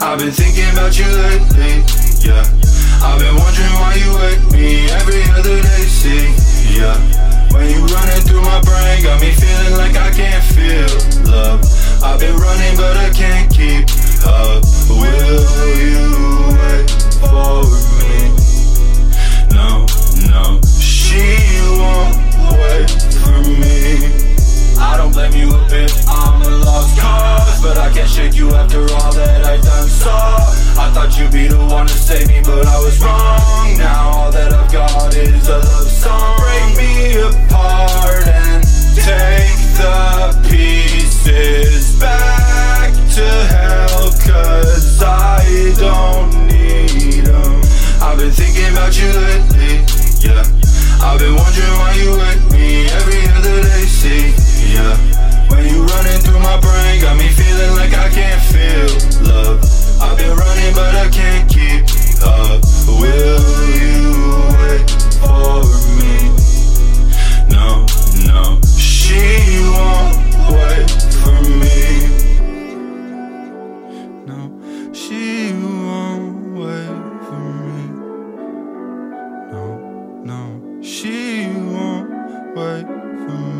I've been thinking about you lately, yeah. I've been wondering why you wake me every other day, see, yeah. When you running through my brain, got me feeling. Thought you'd be the one to save me, but I was wrong. Now all that I've got is a love song. Break me apart and take the pieces back to hell Cause I don't need them I've been thinking about you lately, yeah. I've been wondering why you with me. Mm-hmm.